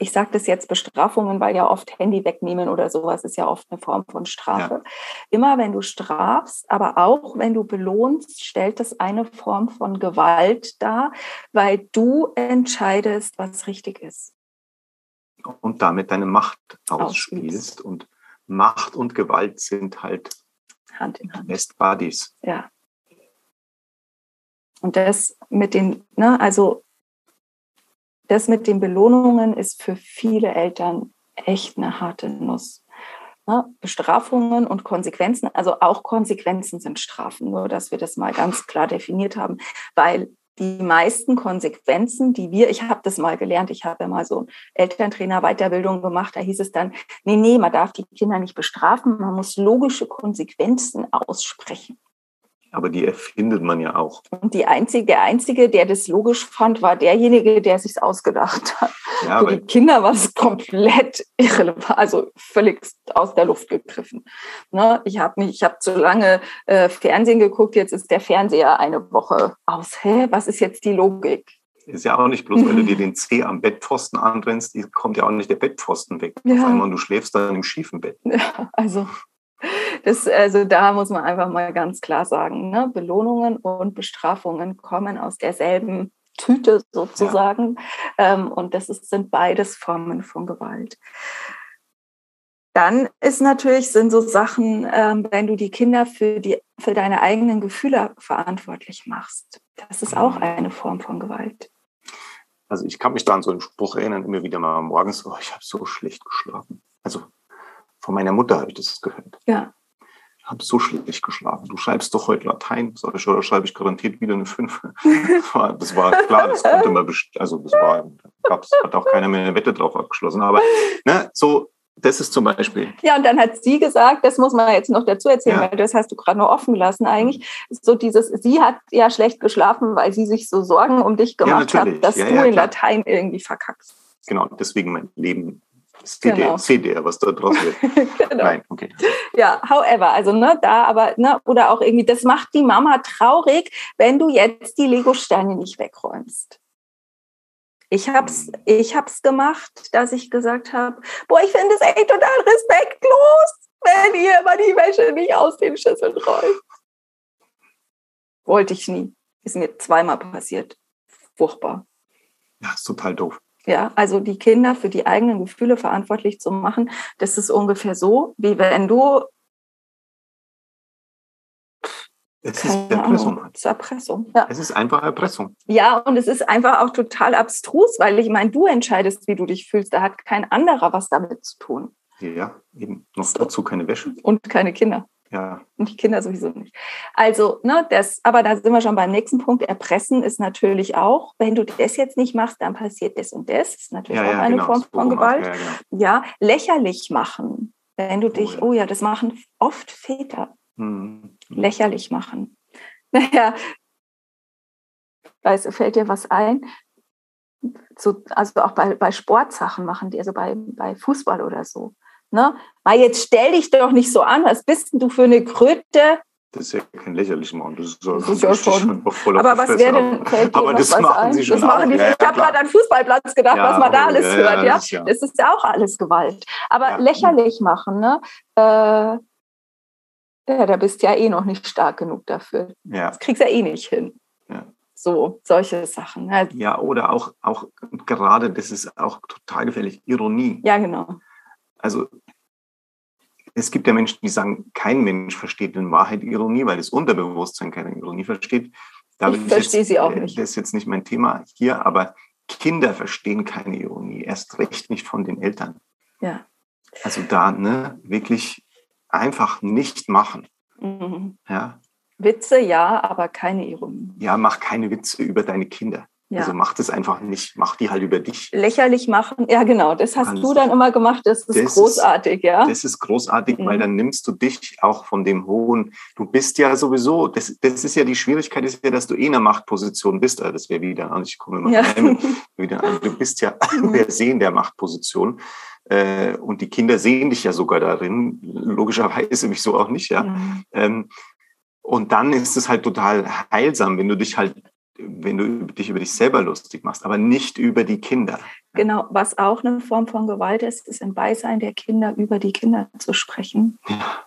ich sage das jetzt Bestrafungen, weil ja oft Handy wegnehmen oder sowas ist ja oft eine Form von Strafe. Ja. Immer wenn du strafst, aber auch wenn du belohnst, stellt das eine Form von Gewalt dar, weil du entscheidest, was richtig ist. Und damit deine Macht ausspielst. Und Macht und Gewalt sind halt Hand in Hand. Best Buddies. Ja. Und das mit den, ne, also das mit den Belohnungen ist für viele Eltern echt eine harte Nuss. Bestrafungen und Konsequenzen, also auch Konsequenzen sind Strafen, nur dass wir das mal ganz klar definiert haben, weil die meisten Konsequenzen, die wir, ich habe das mal gelernt, ich habe ja mal so Elterntrainer Weiterbildung gemacht, da hieß es dann, nee, nee, man darf die Kinder nicht bestrafen, man muss logische Konsequenzen aussprechen. Aber die erfindet man ja auch. Und die einzige, der Einzige, der das logisch fand, war derjenige, der sich ausgedacht hat. Ja, Für die Kinder war es komplett irrelevant, also völlig aus der Luft gegriffen. Ne? Ich habe ich habe zu lange äh, Fernsehen geguckt, jetzt ist der Fernseher eine Woche aus. Hä, was ist jetzt die Logik? Ist ja auch nicht bloß, weil du dir den Zeh am Bettpfosten anrennst, kommt ja auch nicht der Bettpfosten weg. Ja. Auf einmal du schläfst dann im schiefen Bett. Ja, also das, also da muss man einfach mal ganz klar sagen, ne? Belohnungen und Bestrafungen kommen aus derselben Tüte sozusagen. Ja. Ähm, und das ist, sind beides Formen von Gewalt. Dann ist natürlich, sind so Sachen, ähm, wenn du die Kinder für, die, für deine eigenen Gefühle verantwortlich machst. Das ist auch mhm. eine Form von Gewalt. Also ich kann mich da an so einen Spruch erinnern, immer wieder mal morgens, oh, ich habe so schlecht geschlafen. Also von meiner Mutter habe ich das gehört. Ja. Habe so schlecht geschlafen. Du schreibst doch heute Latein. Sag ich, oder schreibe ich garantiert wieder eine 5. das war klar, das konnte man, also das war, gab's, hat auch keiner mehr eine Wette drauf abgeschlossen. Aber ne, so, das ist zum Beispiel. Ja, und dann hat sie gesagt, das muss man jetzt noch dazu erzählen, ja. weil das hast du gerade noch offen gelassen eigentlich. So dieses, sie hat ja schlecht geschlafen, weil sie sich so Sorgen um dich gemacht ja, hat, dass ja, du in Latein irgendwie verkackst. Genau, deswegen mein Leben Seht, genau. ihr, seht ihr, was da draus wird? genau. Nein, okay. Ja, however, also ne, da aber, ne, oder auch irgendwie, das macht die Mama traurig, wenn du jetzt die Lego-Steine nicht wegräumst. Ich hab's, ich hab's gemacht, dass ich gesagt habe, boah, ich finde es echt total respektlos, wenn ihr immer die Wäsche nicht aus den Schüsseln räumt. Wollte ich nie. Ist mir zweimal passiert. Furchtbar. Ja, ist total doof. Ja, also die Kinder für die eigenen Gefühle verantwortlich zu machen, das ist ungefähr so, wie wenn du Es ist Erpressung. Ahnung. Es ist Erpressung. Ja. Es ist einfach Erpressung. Ja, und es ist einfach auch total abstrus, weil ich meine, du entscheidest, wie du dich fühlst. Da hat kein anderer was damit zu tun. Ja, eben. Noch so. dazu keine Wäsche. Und keine Kinder. Ja. Und die Kinder sowieso nicht. Also, ne, das, aber da sind wir schon beim nächsten Punkt. Erpressen ist natürlich auch, wenn du das jetzt nicht machst, dann passiert das und das. Das ist natürlich ja, auch ja, eine genau. Form von Gewalt. Ja, genau. ja, lächerlich machen. Wenn du oh dich, oh ja, das machen oft Väter. Mhm. Lächerlich machen. Naja, weißt, fällt dir was ein? So, also auch bei, bei Sportsachen machen die, also bei, bei Fußball oder so. Ne? Weil jetzt stell dich doch nicht so an, was bist denn du für eine Kröte? Das ist ja kein lächerlich machen. Das ist, das ist ja schon. aber was wäre denn, fällt aber das machen ein? sie schon. Das machen die, ja, ich habe gerade an Fußballplatz gedacht, ja, was man da alles ja, hört. Ja, das, das, ist ja auch alles Gewalt. Aber lächerlich machen, ne? Äh, ja, da bist du ja eh noch nicht stark genug dafür. Ja. Das kriegst du ja eh nicht hin. Ja. So, solche Sachen. Halt. Ja, oder auch, auch gerade, das ist auch total gefährlich, Ironie. Ja, genau. Also es gibt ja Menschen, die sagen, kein Mensch versteht in Wahrheit Ironie, weil das Unterbewusstsein keine Ironie versteht. Da ich verstehe sie auch nicht. Das ist jetzt nicht mein Thema hier, aber Kinder verstehen keine Ironie, erst recht nicht von den Eltern. Ja. Also da ne, wirklich einfach nicht machen. Mhm. Ja. Witze ja, aber keine Ironie. Ja, mach keine Witze über deine Kinder. Ja. Also mach das einfach nicht, mach die halt über dich. Lächerlich machen, ja genau, das hast Kannst du dann immer gemacht, das ist das großartig, ist, ja. Das ist großartig, mhm. weil dann nimmst du dich auch von dem hohen, du bist ja sowieso, das, das ist ja die Schwierigkeit, ist ja, dass du eh in einer Machtposition bist, also das wäre wieder, ich komme immer ja. rein, wieder, also du bist ja per se in der Machtposition äh, und die Kinder sehen dich ja sogar darin, logischerweise mich so auch nicht, ja. Mhm. Ähm, und dann ist es halt total heilsam, wenn du dich halt wenn du dich über dich selber lustig machst, aber nicht über die Kinder. Genau, was auch eine Form von Gewalt ist, ist im Beisein der Kinder über die Kinder zu sprechen. Ja.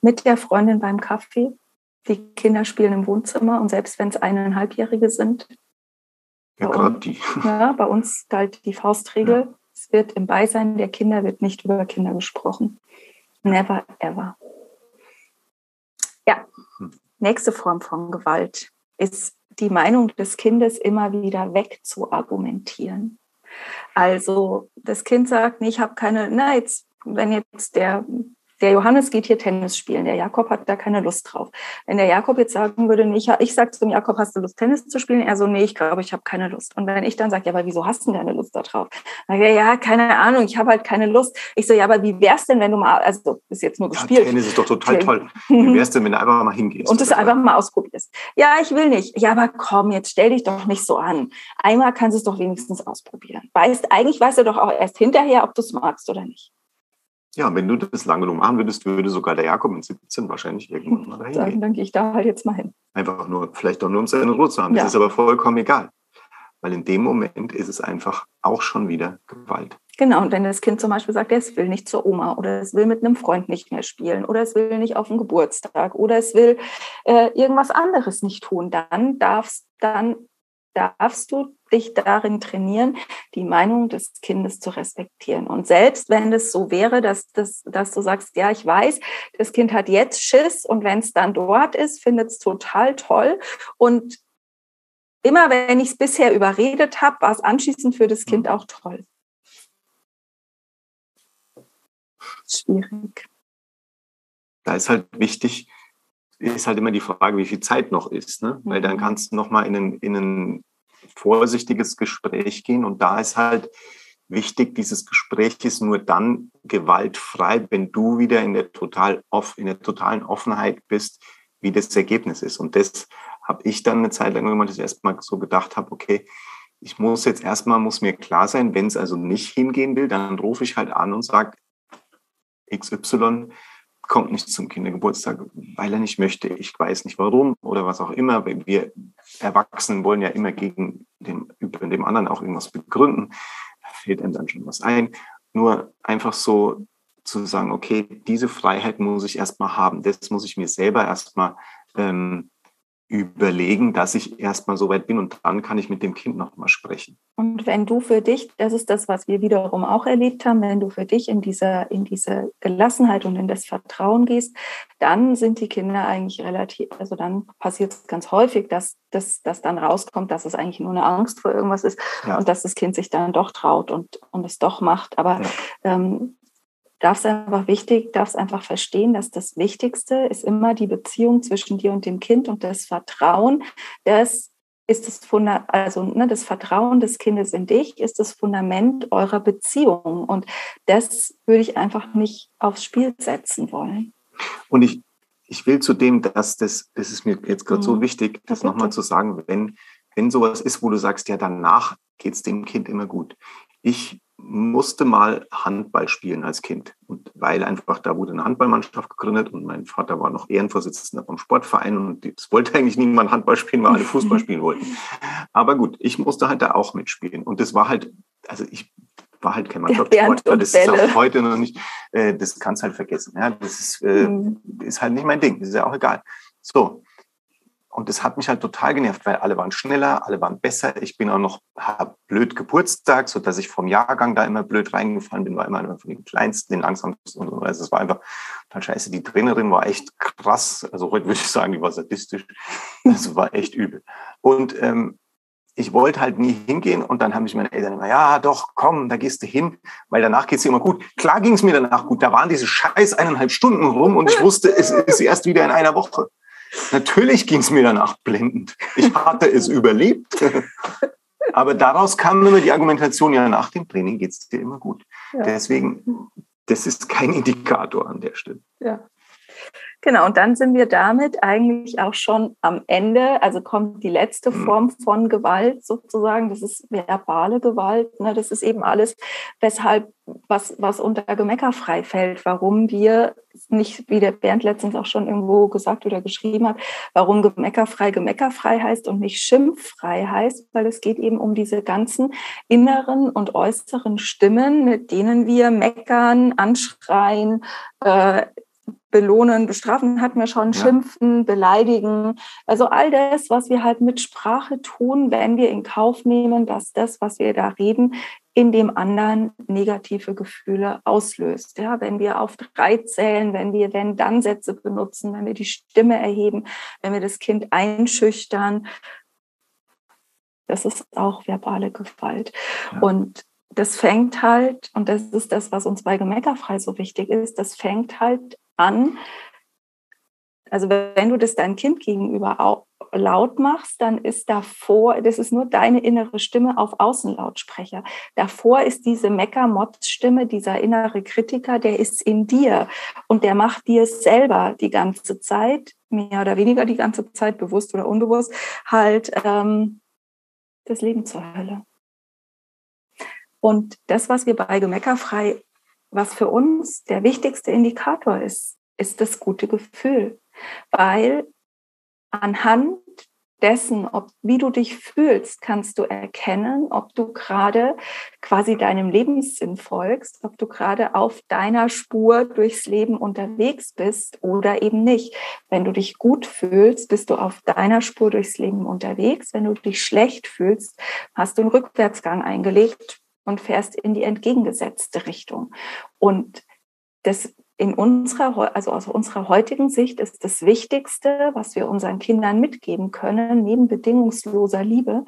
Mit der Freundin beim Kaffee. Die Kinder spielen im Wohnzimmer und selbst wenn es eineinhalbjährige sind. Ja, gerade die. Ja, bei uns galt die Faustregel. Ja. Es wird im Beisein der Kinder wird nicht über Kinder gesprochen. Never ever. Ja. Hm. Nächste Form von Gewalt ist die Meinung des Kindes immer wieder wegzuargumentieren. Also das Kind sagt, nee, ich habe keine, na jetzt, wenn jetzt der der Johannes geht hier Tennis spielen, der Jakob hat da keine Lust drauf. Wenn der Jakob jetzt sagen würde, nee, ich, ich sage zum Jakob, hast du Lust, Tennis zu spielen? Er so, nee, ich glaube, ich habe keine Lust. Und wenn ich dann sage, ja, aber wieso hast du denn keine Lust darauf? Dann sage ja, keine Ahnung, ich habe halt keine Lust. Ich so, ja, aber wie wär's denn, wenn du mal, also ist jetzt nur gespielt. Ja, Tennis ist doch total okay. toll. Wie wär's denn, wenn du einfach mal hingehst? Und das einfach mal ausprobierst. Ja, ich will nicht. Ja, aber komm, jetzt stell dich doch nicht so an. Einmal kannst du es doch wenigstens ausprobieren. Weißt, eigentlich weißt du doch auch erst hinterher, ob du es magst oder nicht. Ja, wenn du das lange genug machen würdest, würde sogar der Jakob in 17 wahrscheinlich irgendwann mal dahin Dann, dann gehe ich da halt jetzt mal hin. Einfach nur, vielleicht doch nur, um seine Ruhe zu haben. Ja. Das ist aber vollkommen egal. Weil in dem Moment ist es einfach auch schon wieder Gewalt. Genau, und wenn das Kind zum Beispiel sagt, es will nicht zur Oma oder es will mit einem Freund nicht mehr spielen oder es will nicht auf den Geburtstag oder es will äh, irgendwas anderes nicht tun, dann darfst, dann darfst du dich darin trainieren, die Meinung des Kindes zu respektieren. Und selbst wenn es so wäre, dass, dass, dass du sagst, ja, ich weiß, das Kind hat jetzt Schiss und wenn es dann dort ist, findet es total toll. Und immer wenn ich es bisher überredet habe, war es anschließend für das Kind auch toll. Schwierig. Da ist halt wichtig, ist halt immer die Frage, wie viel Zeit noch ist. Ne? Weil dann mhm. kannst du nochmal in ein, in ein vorsichtiges Gespräch gehen. Und da ist halt wichtig, dieses Gespräch ist nur dann gewaltfrei, wenn du wieder in der, total off, in der totalen Offenheit bist, wie das Ergebnis ist. Und das habe ich dann eine Zeit lang gemacht, dass ich erstmal so gedacht habe, okay, ich muss jetzt erstmal, muss mir klar sein, wenn es also nicht hingehen will, dann rufe ich halt an und sage, XY, kommt nicht zum Kindergeburtstag, weil er nicht möchte. Ich weiß nicht warum oder was auch immer. Wir Erwachsenen wollen ja immer gegen den, über dem anderen auch irgendwas begründen. Da fällt einem dann schon was ein. Nur einfach so zu sagen, okay, diese Freiheit muss ich erstmal haben. Das muss ich mir selber erstmal ähm, überlegen, dass ich erstmal so weit bin und dann kann ich mit dem Kind nochmal sprechen. Und wenn du für dich, das ist das, was wir wiederum auch erlebt haben, wenn du für dich in diese, in diese Gelassenheit und in das Vertrauen gehst, dann sind die Kinder eigentlich relativ, also dann passiert es ganz häufig, dass, dass, dass dann rauskommt, dass es eigentlich nur eine Angst vor irgendwas ist ja. und dass das Kind sich dann doch traut und, und es doch macht. Aber ja. ähm, darf es einfach wichtig, darf es einfach verstehen, dass das Wichtigste ist immer die Beziehung zwischen dir und dem Kind und das Vertrauen, das ist das Fundament, also ne, das Vertrauen des Kindes in dich ist das Fundament eurer Beziehung. Und das würde ich einfach nicht aufs Spiel setzen wollen. Und ich, ich will zudem, dass das, das ist mir jetzt gerade mhm. so wichtig, das nochmal zu sagen, wenn, wenn sowas ist, wo du sagst, ja, danach geht es dem Kind immer gut. Ich musste mal Handball spielen als Kind. Und weil einfach da wurde eine Handballmannschaft gegründet und mein Vater war noch Ehrenvorsitzender vom Sportverein und es wollte eigentlich niemand Handball spielen, weil alle Fußball spielen wollten. Aber gut, ich musste halt da auch mitspielen. Und das war halt, also ich war halt kein Mannschaftssportler, das ist auch heute noch nicht, äh, das kannst halt vergessen. Ja, das ist, äh, mhm. ist halt nicht mein Ding, das ist ja auch egal. So, und das hat mich halt total genervt, weil alle waren schneller, alle waren besser. Ich bin auch noch blöd Geburtstag, so dass ich vom Jahrgang da immer blöd reingefallen bin, war immer von den kleinsten, den langsamsten und so. Also es war einfach total scheiße. Die Trainerin war echt krass. Also heute würde ich sagen, die war sadistisch. Also war echt übel. Und ähm, ich wollte halt nie hingehen und dann haben mich meine Eltern immer, ja, doch, komm, da gehst du hin, weil danach geht's dir immer gut. Klar ging es mir danach gut. Da waren diese scheiß eineinhalb Stunden rum und ich wusste, es ist erst wieder in einer Woche. Natürlich ging es mir danach blendend. Ich hatte es überlebt. Aber daraus kam immer die Argumentation, ja, nach dem Training geht es dir immer gut. Ja. Deswegen, das ist kein Indikator an der Stelle. Ja. Genau, und dann sind wir damit eigentlich auch schon am Ende. Also kommt die letzte mhm. Form von Gewalt sozusagen. Das ist verbale Gewalt. Ne? Das ist eben alles, weshalb was, was unter Gemeckerfrei fällt, warum wir nicht, wie der Bernd letztens auch schon irgendwo gesagt oder geschrieben hat, warum Gemeckerfrei Gemeckerfrei heißt und nicht schimpffrei heißt, weil es geht eben um diese ganzen inneren und äußeren Stimmen, mit denen wir meckern, anschreien, äh, belohnen, bestrafen hatten wir schon, ja. schimpfen, beleidigen. Also all das, was wir halt mit Sprache tun, wenn wir in Kauf nehmen, dass das, was wir da reden, in dem anderen negative Gefühle auslöst. Ja, wenn wir auf drei zählen, wenn wir wenn dann Sätze benutzen, wenn wir die Stimme erheben, wenn wir das Kind einschüchtern, das ist auch verbale Gewalt. Ja. Und das fängt halt, und das ist das, was uns bei Gemeckerfrei so wichtig ist, das fängt halt an. Also wenn du das deinem Kind gegenüber auch laut machst, dann ist davor, das ist nur deine innere Stimme auf Außenlautsprecher. Davor ist diese Mecker-Motz-Stimme, dieser innere Kritiker, der ist in dir und der macht dir selber die ganze Zeit, mehr oder weniger die ganze Zeit, bewusst oder unbewusst, halt ähm, das Leben zur Hölle. Und das, was wir bei Gemeckerfrei was für uns der wichtigste Indikator ist, ist das gute Gefühl. Weil anhand dessen, ob, wie du dich fühlst, kannst du erkennen, ob du gerade quasi deinem Lebenssinn folgst, ob du gerade auf deiner Spur durchs Leben unterwegs bist oder eben nicht. Wenn du dich gut fühlst, bist du auf deiner Spur durchs Leben unterwegs. Wenn du dich schlecht fühlst, hast du einen Rückwärtsgang eingelegt, und fährst in die entgegengesetzte Richtung. Und das in unserer, also aus unserer heutigen Sicht ist das Wichtigste, was wir unseren Kindern mitgeben können, neben bedingungsloser Liebe,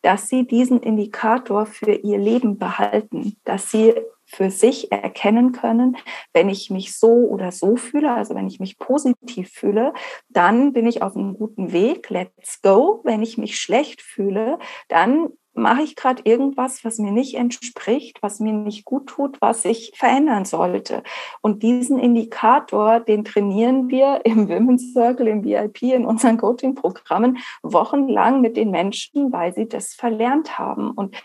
dass sie diesen Indikator für ihr Leben behalten, dass sie für sich erkennen können, wenn ich mich so oder so fühle, also wenn ich mich positiv fühle, dann bin ich auf einem guten Weg, let's go. Wenn ich mich schlecht fühle, dann mache ich gerade irgendwas, was mir nicht entspricht, was mir nicht gut tut, was ich verändern sollte. Und diesen Indikator, den trainieren wir im Women's Circle, im VIP, in unseren Coaching-Programmen wochenlang mit den Menschen, weil sie das verlernt haben. Und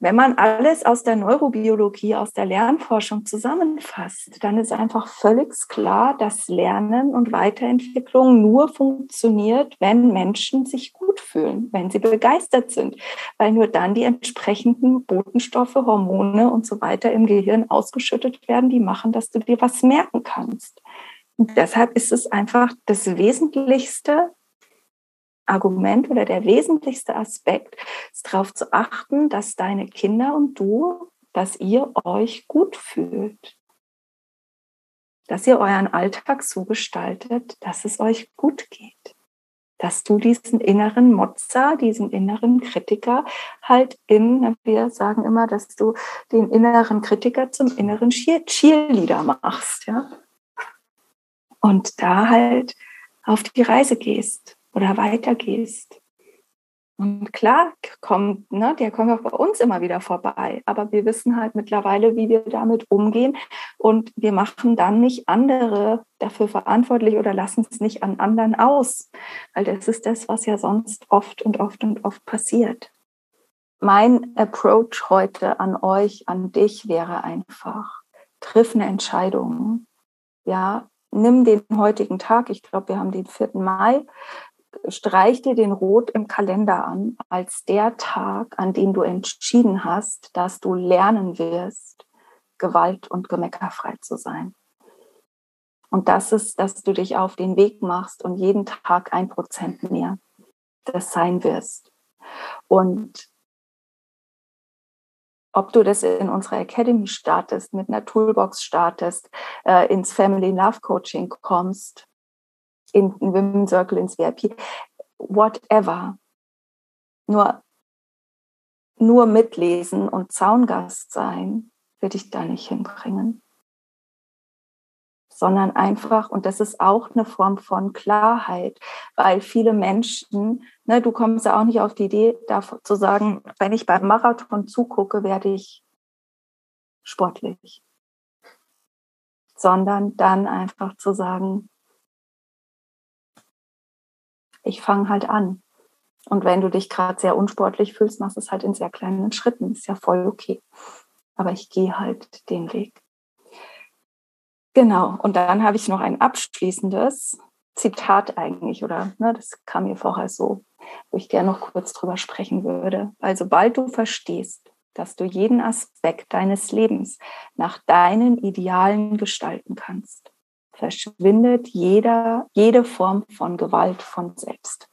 wenn man alles aus der Neurobiologie, aus der Lernforschung zusammenfasst, dann ist einfach völlig klar, dass Lernen und Weiterentwicklung nur funktioniert, wenn Menschen sich gut fühlen, wenn sie begeistert sind, weil nur dann die entsprechenden Botenstoffe, Hormone und so weiter im Gehirn ausgeschüttet werden, die machen, dass du dir was merken kannst. Und deshalb ist es einfach das Wesentlichste, Argument oder der wesentlichste Aspekt ist darauf zu achten, dass deine Kinder und du, dass ihr euch gut fühlt. Dass ihr euren Alltag so gestaltet, dass es euch gut geht. Dass du diesen inneren Motzer, diesen inneren Kritiker halt in, wir sagen immer, dass du den inneren Kritiker zum inneren Cheerleader machst, ja. Und da halt auf die Reise gehst oder weitergehst. Und klar kommt, ne, der kommt auch bei uns immer wieder vorbei. Aber wir wissen halt mittlerweile, wie wir damit umgehen. Und wir machen dann nicht andere dafür verantwortlich oder lassen es nicht an anderen aus. Weil das ist das, was ja sonst oft und oft und oft passiert. Mein Approach heute an euch, an dich wäre einfach, triff eine Entscheidung. Ja, nimm den heutigen Tag, ich glaube, wir haben den 4. Mai, streich dir den Rot im Kalender an als der Tag, an dem du entschieden hast, dass du lernen wirst, gewalt- und gemeckerfrei zu sein. Und das ist, dass du dich auf den Weg machst und jeden Tag ein Prozent mehr das sein wirst. Und ob du das in unserer Academy startest, mit einer Toolbox startest, äh, ins Family Love Coaching kommst, in den Women's Circle, ins VIP, whatever. Nur, nur mitlesen und Zaungast sein, wird dich da nicht hinbringen. Sondern einfach, und das ist auch eine Form von Klarheit, weil viele Menschen, ne, du kommst ja auch nicht auf die Idee, zu sagen, wenn ich beim Marathon zugucke, werde ich sportlich. Sondern dann einfach zu sagen, ich fange halt an. Und wenn du dich gerade sehr unsportlich fühlst, machst du es halt in sehr kleinen Schritten. Ist ja voll okay. Aber ich gehe halt den Weg. Genau. Und dann habe ich noch ein abschließendes Zitat eigentlich, oder ne, das kam mir vorher so, wo ich gerne noch kurz drüber sprechen würde. Weil sobald du verstehst, dass du jeden Aspekt deines Lebens nach deinen Idealen gestalten kannst, verschwindet jeder, jede Form von Gewalt von selbst.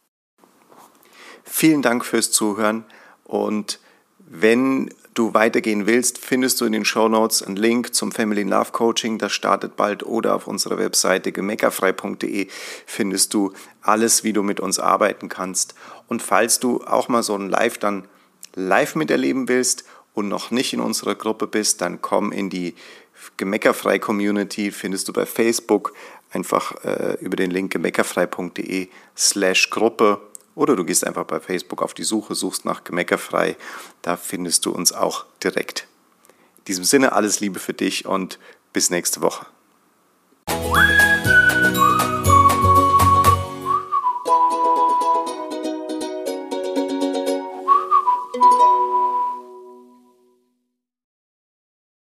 Vielen Dank fürs Zuhören und wenn du weitergehen willst, findest du in den Show Notes einen Link zum Family Love Coaching. Das startet bald oder auf unserer Webseite gemeckerfrei.de findest du alles, wie du mit uns arbeiten kannst. Und falls du auch mal so ein Live dann live miterleben willst und noch nicht in unserer Gruppe bist, dann komm in die Gemeckerfrei Community findest du bei Facebook einfach äh, über den Link gemeckerfrei.de slash Gruppe oder du gehst einfach bei Facebook auf die Suche, suchst nach Gemeckerfrei, da findest du uns auch direkt. In diesem Sinne alles Liebe für dich und bis nächste Woche.